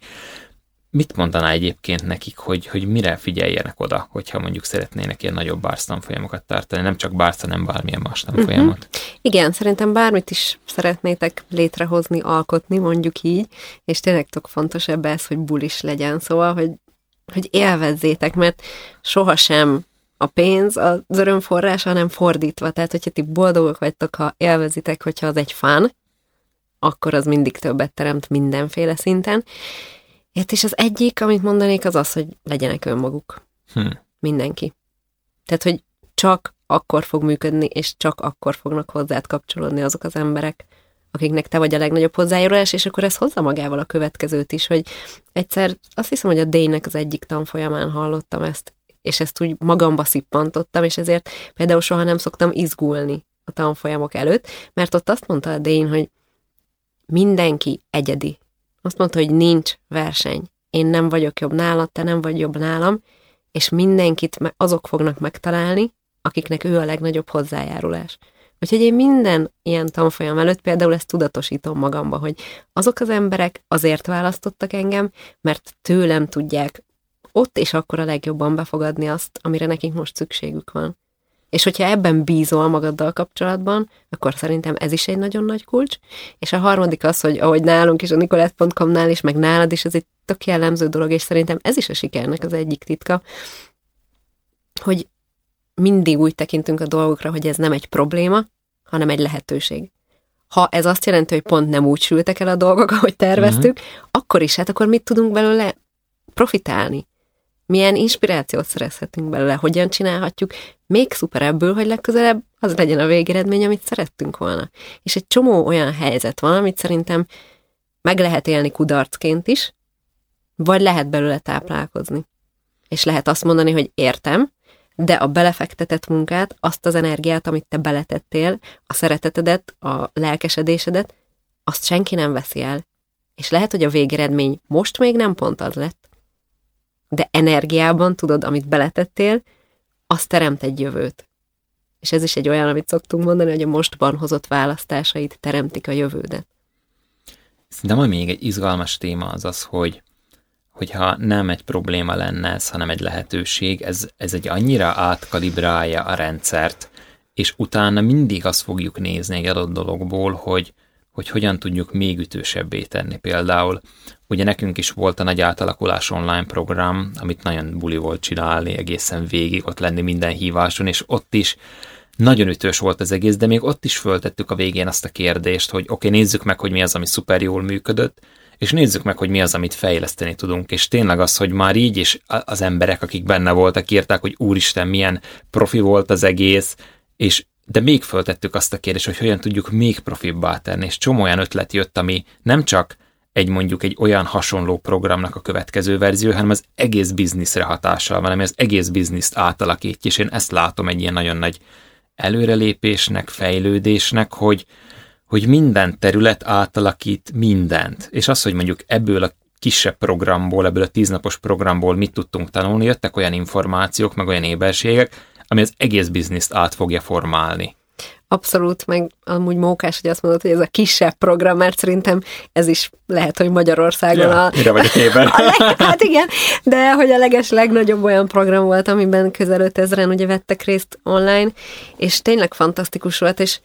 S3: mit mondaná egyébként nekik, hogy, hogy mire figyeljenek oda, hogyha mondjuk szeretnének ilyen nagyobb bársz tanfolyamokat tartani, nem csak bársz, hanem bármilyen más tanfolyamot? Uh-huh.
S2: Igen, szerintem bármit is szeretnétek létrehozni, alkotni, mondjuk így, és tényleg tök fontos ebbe ez, hogy bulis legyen, szóval, hogy hogy élvezzétek, mert sohasem a pénz az örömforrás, hanem fordítva. Tehát, hogyha ti boldogok vagytok, ha élvezitek, hogyha az egy fán, akkor az mindig többet teremt mindenféle szinten. Ért, és az egyik, amit mondanék, az az, hogy legyenek önmaguk. Hm. Mindenki. Tehát, hogy csak akkor fog működni, és csak akkor fognak hozzád kapcsolódni azok az emberek, akiknek te vagy a legnagyobb hozzájárulás, és akkor ez hozza magával a következőt is, hogy egyszer azt hiszem, hogy a Dének az egyik tanfolyamán hallottam ezt, és ezt úgy magamba szippantottam, és ezért például soha nem szoktam izgulni a tanfolyamok előtt, mert ott azt mondta a Dén, hogy mindenki egyedi. Azt mondta, hogy nincs verseny. Én nem vagyok jobb nálad, te nem vagy jobb nálam, és mindenkit azok fognak megtalálni, akiknek ő a legnagyobb hozzájárulás. Úgyhogy én minden ilyen tanfolyam előtt például ezt tudatosítom magamba, hogy azok az emberek azért választottak engem, mert tőlem tudják ott és akkor a legjobban befogadni azt, amire nekik most szükségük van. És hogyha ebben bízol magaddal kapcsolatban, akkor szerintem ez is egy nagyon nagy kulcs. És a harmadik az, hogy ahogy nálunk is a nicolette.com-nál is, meg nálad is, ez egy tök jellemző dolog, és szerintem ez is a sikernek az egyik titka, hogy mindig úgy tekintünk a dolgokra, hogy ez nem egy probléma, hanem egy lehetőség. Ha ez azt jelenti, hogy pont nem úgy sültek el a dolgok, ahogy terveztük, uh-huh. akkor is, hát akkor mit tudunk belőle profitálni? Milyen inspirációt szerezhetünk belőle? Hogyan csinálhatjuk még szuperebbül, hogy legközelebb az legyen a végeredmény, amit szerettünk volna. És egy csomó olyan helyzet van, amit szerintem meg lehet élni kudarcként is, vagy lehet belőle táplálkozni. És lehet azt mondani, hogy értem, de a belefektetett munkát, azt az energiát, amit te beletettél, a szeretetedet, a lelkesedésedet, azt senki nem veszi el. És lehet, hogy a végeredmény most még nem pont az lett, de energiában tudod, amit beletettél, az teremt egy jövőt. És ez is egy olyan, amit szoktunk mondani, hogy a mostban hozott választásaid teremtik a jövődet.
S3: Szerintem még egy izgalmas téma az az, hogy hogyha nem egy probléma lenne ez, hanem egy lehetőség, ez, ez egy annyira átkalibrálja a rendszert, és utána mindig azt fogjuk nézni egy adott dologból, hogy, hogy hogyan tudjuk még ütősebbé tenni. Például ugye nekünk is volt a nagy átalakulás online program, amit nagyon buli volt csinálni, egészen végig ott lenni minden híváson, és ott is nagyon ütős volt az egész, de még ott is föltettük a végén azt a kérdést, hogy oké, okay, nézzük meg, hogy mi az, ami szuper jól működött, és nézzük meg, hogy mi az, amit fejleszteni tudunk. És tényleg az, hogy már így is az emberek, akik benne voltak, írták, hogy úristen, milyen profi volt az egész, és de még föltettük azt a kérdést, hogy hogyan tudjuk még profibbá tenni, és csomó olyan ötlet jött, ami nem csak egy mondjuk egy olyan hasonló programnak a következő verzió, hanem az egész bizniszre hatással van, ami az egész bizniszt átalakítja, és én ezt látom egy ilyen nagyon nagy előrelépésnek, fejlődésnek, hogy, hogy minden terület átalakít mindent. És az, hogy mondjuk ebből a kisebb programból, ebből a tíznapos programból mit tudtunk tanulni, jöttek olyan információk, meg olyan éberségek, ami az egész bizniszt át fogja formálni.
S2: Abszolút, meg amúgy mókás, hogy azt mondod, hogy ez a kisebb program, mert szerintem ez is lehet, hogy Magyarországon
S3: ja,
S2: a...
S3: Mire vagy a
S2: a leg, hát igen, de hogy a leges legnagyobb olyan program volt, amiben közel 5000-en ugye vettek részt online, és tényleg fantasztikus volt, és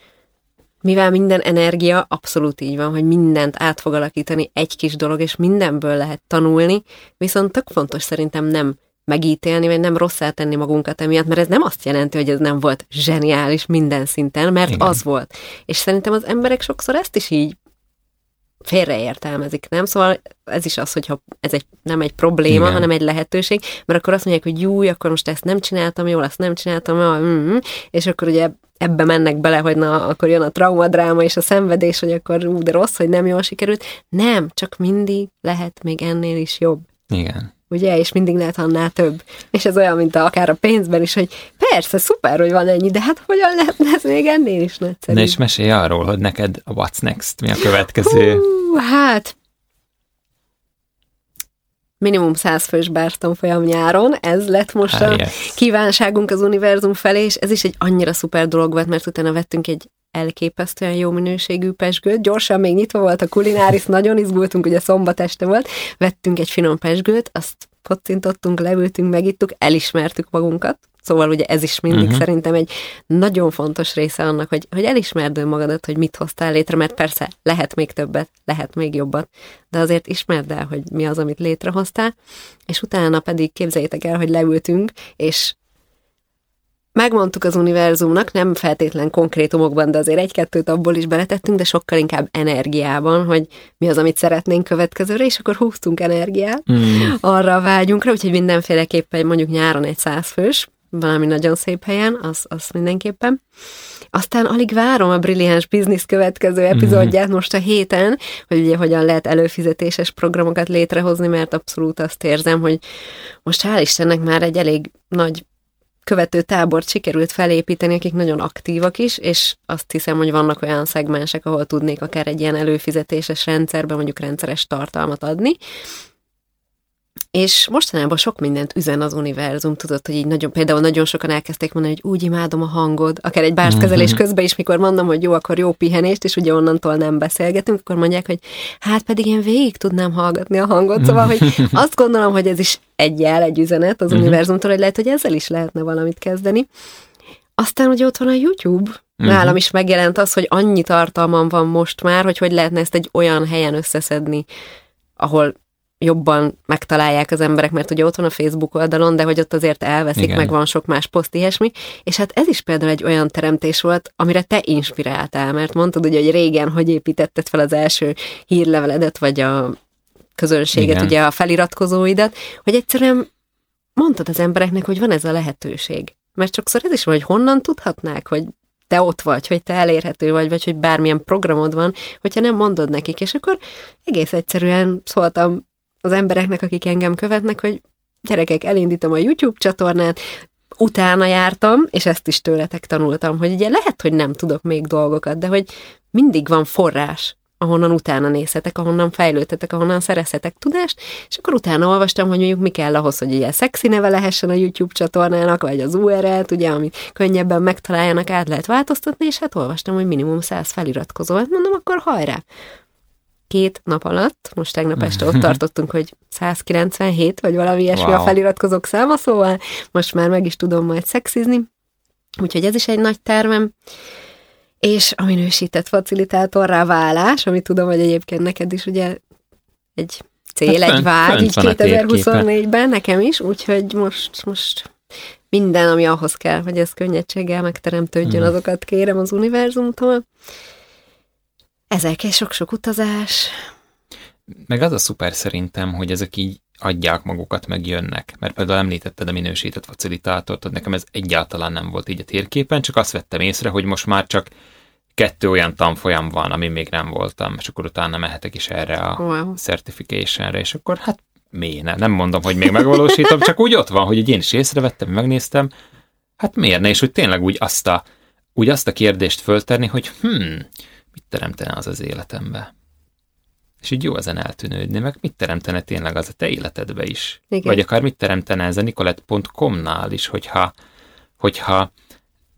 S2: mivel minden energia abszolút így van, hogy mindent át fog alakítani egy kis dolog, és mindenből lehet tanulni, viszont tök fontos szerintem nem megítélni, vagy nem rosszá tenni magunkat emiatt, mert ez nem azt jelenti, hogy ez nem volt zseniális minden szinten, mert Igen. az volt. És szerintem az emberek sokszor ezt is így félreértelmezik, nem? Szóval ez is az, hogyha ez egy, nem egy probléma, Igen. hanem egy lehetőség, mert akkor azt mondják, hogy jó, akkor most ezt nem csináltam jól, ezt nem csináltam jól, mm-hmm. és akkor ugye ebbe mennek bele, hogy na, akkor jön a traumadráma és a szenvedés, hogy akkor ú, de rossz, hogy nem jól sikerült. Nem, csak mindig lehet még ennél is jobb.
S3: Igen
S2: ugye, és mindig lehet annál több. És ez olyan, mint a, akár a pénzben is, hogy persze, szuper, hogy van ennyi, de hát hogyan lehetne ez még ennél is nagyszerű.
S3: Na és mesélj arról, hogy neked a what's next, mi a következő?
S2: Hú, hát, minimum 100 fős Bárton folyam nyáron, ez lett most a yes. kívánságunk az univerzum felé, és ez is egy annyira szuper dolog volt, mert utána vettünk egy elképesztően jó minőségű pesgőt. Gyorsan még nyitva volt a kulináris, nagyon izgultunk, ugye szombat este volt, vettünk egy finom pesgőt, azt kocintottunk, leültünk, megittuk, elismertük magunkat. Szóval ugye ez is mindig uh-huh. szerintem egy nagyon fontos része annak, hogy, hogy elismerd önmagadat, hogy mit hoztál létre, mert persze lehet még többet, lehet még jobbat, de azért ismerd el, hogy mi az, amit létrehoztál, és utána pedig képzeljétek el, hogy leültünk, és megmondtuk az univerzumnak, nem feltétlen konkrétumokban, de azért egy-kettőt abból is beletettünk, de sokkal inkább energiában, hogy mi az, amit szeretnénk következőre, és akkor húztunk energiát mm. arra a vágyunkra, úgyhogy mindenféleképpen mondjuk nyáron egy százfős, valami nagyon szép helyen, az, az mindenképpen. Aztán alig várom a Brilliáns Business következő epizódját mm. most a héten, hogy ugye hogyan lehet előfizetéses programokat létrehozni, mert abszolút azt érzem, hogy most hál' Istennek már egy elég nagy követő tábort sikerült felépíteni, akik nagyon aktívak is, és azt hiszem, hogy vannak olyan szegmensek, ahol tudnék akár egy ilyen előfizetéses rendszerben mondjuk rendszeres tartalmat adni, és mostanában sok mindent üzen az univerzum, tudod, hogy így nagyon, például nagyon sokan elkezdték mondani, hogy úgy imádom a hangod, akár egy bárszkezelés mhm. közben is, mikor mondom, hogy jó, akkor jó pihenést, és ugye onnantól nem beszélgetünk, akkor mondják, hogy hát pedig én végig tudnám hallgatni a hangot, szóval, hogy azt gondolom, hogy ez is egy jel, egy üzenet az mhm. univerzumtól, hogy lehet, hogy ezzel is lehetne valamit kezdeni. Aztán ugye ott van a YouTube, Uh-huh. Nálam is megjelent az, hogy annyi tartalmam van most már, hogy hogy lehetne ezt egy olyan helyen összeszedni, ahol jobban megtalálják az emberek, mert ugye ott van a Facebook oldalon, de hogy ott azért elveszik, Igen. meg van sok más poszt, ilyesmi. És hát ez is például egy olyan teremtés volt, amire te inspiráltál, mert mondtad ugye, hogy régen hogy építetted fel az első hírleveledet, vagy a közönséget, Igen. ugye a feliratkozóidat, hogy egyszerűen mondtad az embereknek, hogy van ez a lehetőség. Mert sokszor ez is van, hogy honnan tudhatnák, hogy te ott vagy, hogy te elérhető vagy, vagy hogy bármilyen programod van, hogyha nem mondod nekik, és akkor egész egyszerűen szóltam az embereknek, akik engem követnek, hogy gyerekek, elindítom a YouTube csatornát, utána jártam, és ezt is tőletek tanultam, hogy ugye lehet, hogy nem tudok még dolgokat, de hogy mindig van forrás, ahonnan utána nézhetek, ahonnan fejlődhetek, ahonnan szerezhetek tudást, és akkor utána olvastam, hogy mondjuk mi kell ahhoz, hogy ugye szexi neve lehessen a YouTube csatornának, vagy az URL-t, ugye, amit könnyebben megtaláljanak, át lehet változtatni, és hát olvastam, hogy minimum 100 feliratkozó. Hát mondom, akkor hajrá! Két nap alatt, most tegnap este ott tartottunk, hogy 197, vagy valami ilyesmi wow. a feliratkozók száma, szóval most már meg is tudom majd szexizni. Úgyhogy ez is egy nagy tervem. És a minősített facilitátorrá válás, ami tudom, hogy egyébként neked is ugye egy cél, hát egy vágy, így 2024-ben, nekem is, úgyhogy most, most minden, ami ahhoz kell, hogy ez könnyedséggel megteremtődjön, mm. azokat kérem az univerzumtól. Ezek és sok-sok utazás.
S3: Meg az a szuper szerintem, hogy ezek így adják magukat, meg jönnek. Mert például említetted a minősített facilitátort, nekem ez egyáltalán nem volt így a térképen, csak azt vettem észre, hogy most már csak kettő olyan tanfolyam van, ami még nem voltam, és akkor utána mehetek is erre a wow. certificationre, és akkor hát miért ne? Nem mondom, hogy még megvalósítom, csak úgy ott van, hogy én is észrevettem, megnéztem, hát miért ne, és hogy tényleg úgy azt a, úgy azt a kérdést föltenni, hogy hm, mit teremtene az az életembe? És így jó ezen eltűnődni, meg mit teremtene tényleg az a te életedbe is? Igen. Vagy akár mit teremtene ez a nicolette.com-nál is, hogyha, hogyha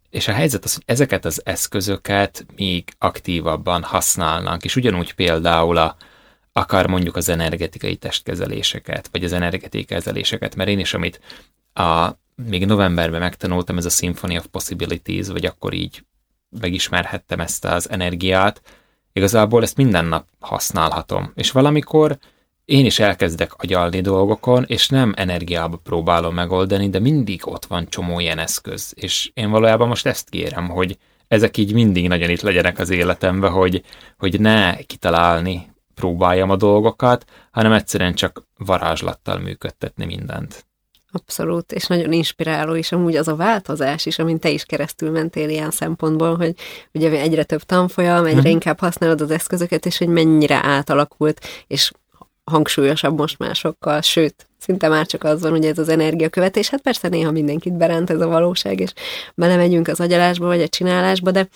S3: és a helyzet az, hogy ezeket az eszközöket még aktívabban használnak, és ugyanúgy például a, akár mondjuk az energetikai testkezeléseket, vagy az energetikai kezeléseket, mert én is, amit a, még novemberben megtanultam, ez a Symphony of Possibilities, vagy akkor így megismerhettem ezt az energiát, igazából ezt minden nap használhatom. És valamikor én is elkezdek agyalni dolgokon, és nem energiába próbálom megoldani, de mindig ott van csomó ilyen eszköz. És én valójában most ezt kérem, hogy ezek így mindig nagyon itt legyenek az életemben, hogy, hogy ne kitalálni próbáljam a dolgokat, hanem egyszerűen csak varázslattal működtetni mindent.
S2: Abszolút, és nagyon inspiráló is amúgy az a változás is, amin te is keresztül mentél ilyen szempontból, hogy ugye egyre több tanfolyam, egyre hmm. inkább használod az eszközöket, és hogy mennyire átalakult, és hangsúlyosabb most már sokkal, sőt, szinte már csak az van, hogy ez az energiakövetés, hát persze néha mindenkit beránt ez a valóság, és belemegyünk az agyalásba, vagy a csinálásba, de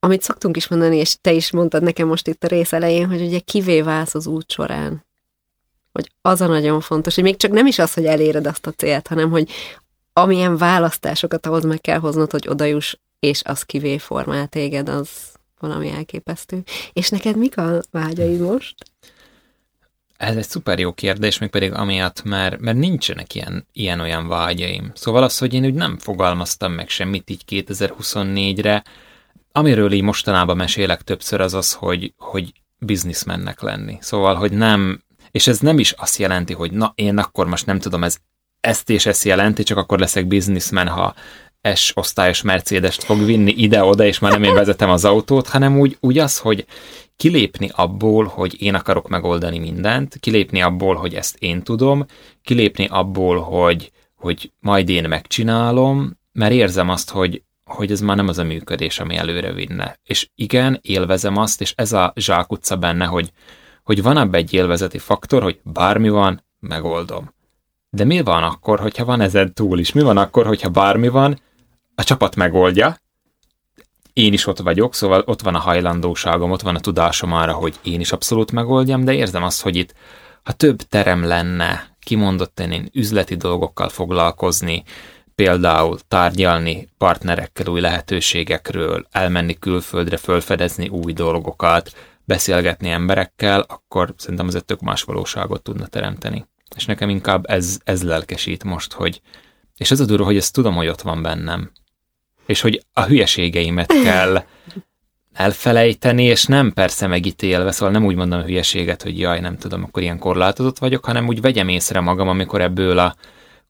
S2: amit szoktunk is mondani, és te is mondtad nekem most itt a rész elején, hogy ugye kivé válsz az út során. Hogy az a nagyon fontos, hogy még csak nem is az, hogy eléred azt a célt, hanem hogy amilyen választásokat ahhoz meg kell hoznod, hogy odajuss, és az kivé formál téged, az valami elképesztő. És neked mik a vágyaid most?
S3: Ez egy szuper jó kérdés, még pedig amiatt, mert, mert nincsenek ilyen, ilyen olyan vágyaim. Szóval az, hogy én úgy nem fogalmaztam meg semmit így 2024-re, amiről így mostanában mesélek többször, az az, hogy, hogy bizniszmennek lenni. Szóval, hogy nem, és ez nem is azt jelenti, hogy na, én akkor most nem tudom, ez ezt és ezt jelenti, csak akkor leszek bizniszmen, ha S-osztályos Mercedes-t fog vinni ide-oda, és már nem én vezetem az autót, hanem úgy, úgy az, hogy kilépni abból, hogy én akarok megoldani mindent, kilépni abból, hogy ezt én tudom, kilépni abból, hogy, hogy majd én megcsinálom, mert érzem azt, hogy, hogy ez már nem az a működés, ami előre vinne. És igen, élvezem azt, és ez a zsákutca benne, hogy, hogy van ebbe egy élvezeti faktor, hogy bármi van, megoldom. De mi van akkor, hogyha van ezen túl is? Mi van akkor, hogyha bármi van, a csapat megoldja, én is ott vagyok, szóval ott van a hajlandóságom, ott van a tudásom arra, hogy én is abszolút megoldjam, de érzem azt, hogy itt, ha több terem lenne, kimondottan én üzleti dolgokkal foglalkozni, például tárgyalni partnerekkel új lehetőségekről, elmenni külföldre, fölfedezni új dolgokat, beszélgetni emberekkel, akkor szerintem az egy tök más valóságot tudna teremteni. És nekem inkább ez, ez lelkesít most, hogy, és ez a durva, hogy ezt tudom, hogy ott van bennem, és hogy a hülyeségeimet kell elfelejteni, és nem persze megítélve, szóval nem úgy mondom a hülyeséget, hogy jaj, nem tudom, akkor ilyen korlátozott vagyok, hanem úgy vegyem észre magam, amikor ebből a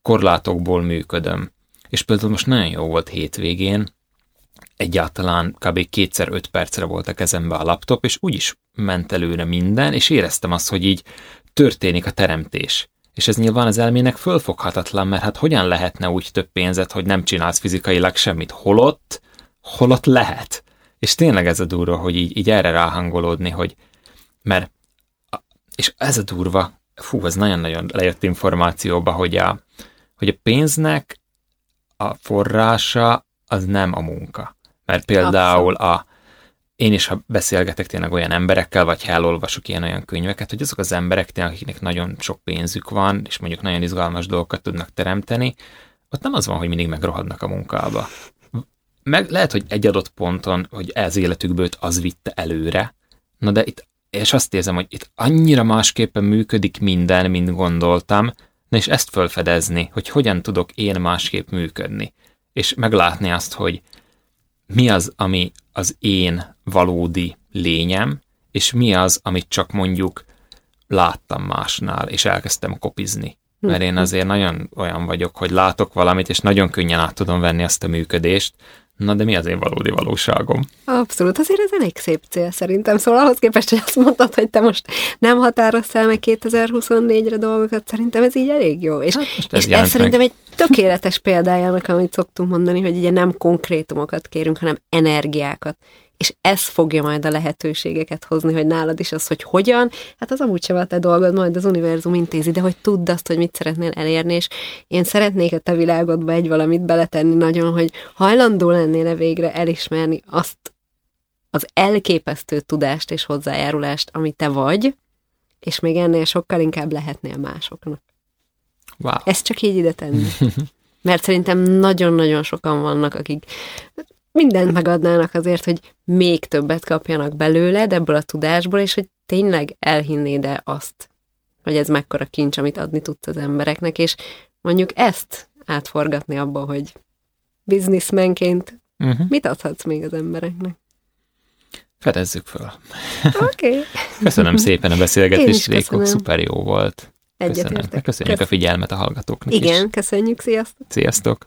S3: korlátokból működöm. És például most nagyon jó volt hétvégén, egyáltalán kb. kétszer öt percre volt a kezembe a laptop, és úgy is ment előre minden, és éreztem azt, hogy így történik a teremtés. És ez nyilván az elmének fölfoghatatlan, mert hát hogyan lehetne úgy több pénzet, hogy nem csinálsz fizikailag semmit, holott, holott lehet. És tényleg ez a durva, hogy így, így erre ráhangolódni, hogy mert, és ez a durva, fú, ez nagyon-nagyon lejött információba, hogy a, hogy a pénznek a forrása az nem a munka. Mert például a, én is, ha beszélgetek tényleg olyan emberekkel, vagy ha elolvasok ilyen-olyan könyveket, hogy azok az emberek tényleg, akiknek nagyon sok pénzük van, és mondjuk nagyon izgalmas dolgokat tudnak teremteni, ott nem az van, hogy mindig megrohadnak a munkába. Meg lehet, hogy egy adott ponton, hogy ez életükből az vitte előre, na de itt, és azt érzem, hogy itt annyira másképpen működik minden, mint gondoltam, na és ezt felfedezni, hogy hogyan tudok én másképp működni, és meglátni azt, hogy mi az, ami az én valódi lényem, és mi az, amit csak mondjuk láttam másnál, és elkezdtem kopizni. Mert én azért nagyon olyan vagyok, hogy látok valamit, és nagyon könnyen át tudom venni azt a működést, Na de mi az én valódi valóságom?
S2: Abszolút, azért ez elég szép cél szerintem. Szóval ahhoz képest, hogy azt mondtad, hogy te most nem határoztál meg 2024-re dolgokat, szerintem ez így elég jó. És, hát ez, és ez szerintem egy tökéletes példájának, amit szoktunk mondani, hogy ugye nem konkrétumokat kérünk, hanem energiákat és ez fogja majd a lehetőségeket hozni, hogy nálad is az, hogy hogyan, hát az amúgy sem a te dolgod, majd az univerzum intézi, de hogy tudd azt, hogy mit szeretnél elérni, és én szeretnék a te világodba egy valamit beletenni nagyon, hogy hajlandó lennél-e végre elismerni azt az elképesztő tudást és hozzájárulást, ami te vagy, és még ennél sokkal inkább lehetnél másoknak.
S3: Wow.
S2: Ezt csak így ide tenni. Mert szerintem nagyon-nagyon sokan vannak, akik mindent megadnának azért, hogy még többet kapjanak belőled ebből a tudásból, és hogy tényleg elhinnéd-e azt, hogy ez mekkora kincs, amit adni tudsz az embereknek, és mondjuk ezt átforgatni abba, hogy bizniszmenként
S3: Uh-huh.
S2: Mit adhatsz még az embereknek?
S3: Fedezzük föl.
S2: Oké. Okay.
S3: Köszönöm szépen a beszélgetést,
S2: is
S3: Réko,
S2: köszönöm.
S3: szuper jó volt. Köszönöm.
S2: Egyetértek.
S3: Köszönjük a figyelmet a hallgatóknak is.
S2: Igen, köszönjük, sziasztok!
S3: Sziasztok!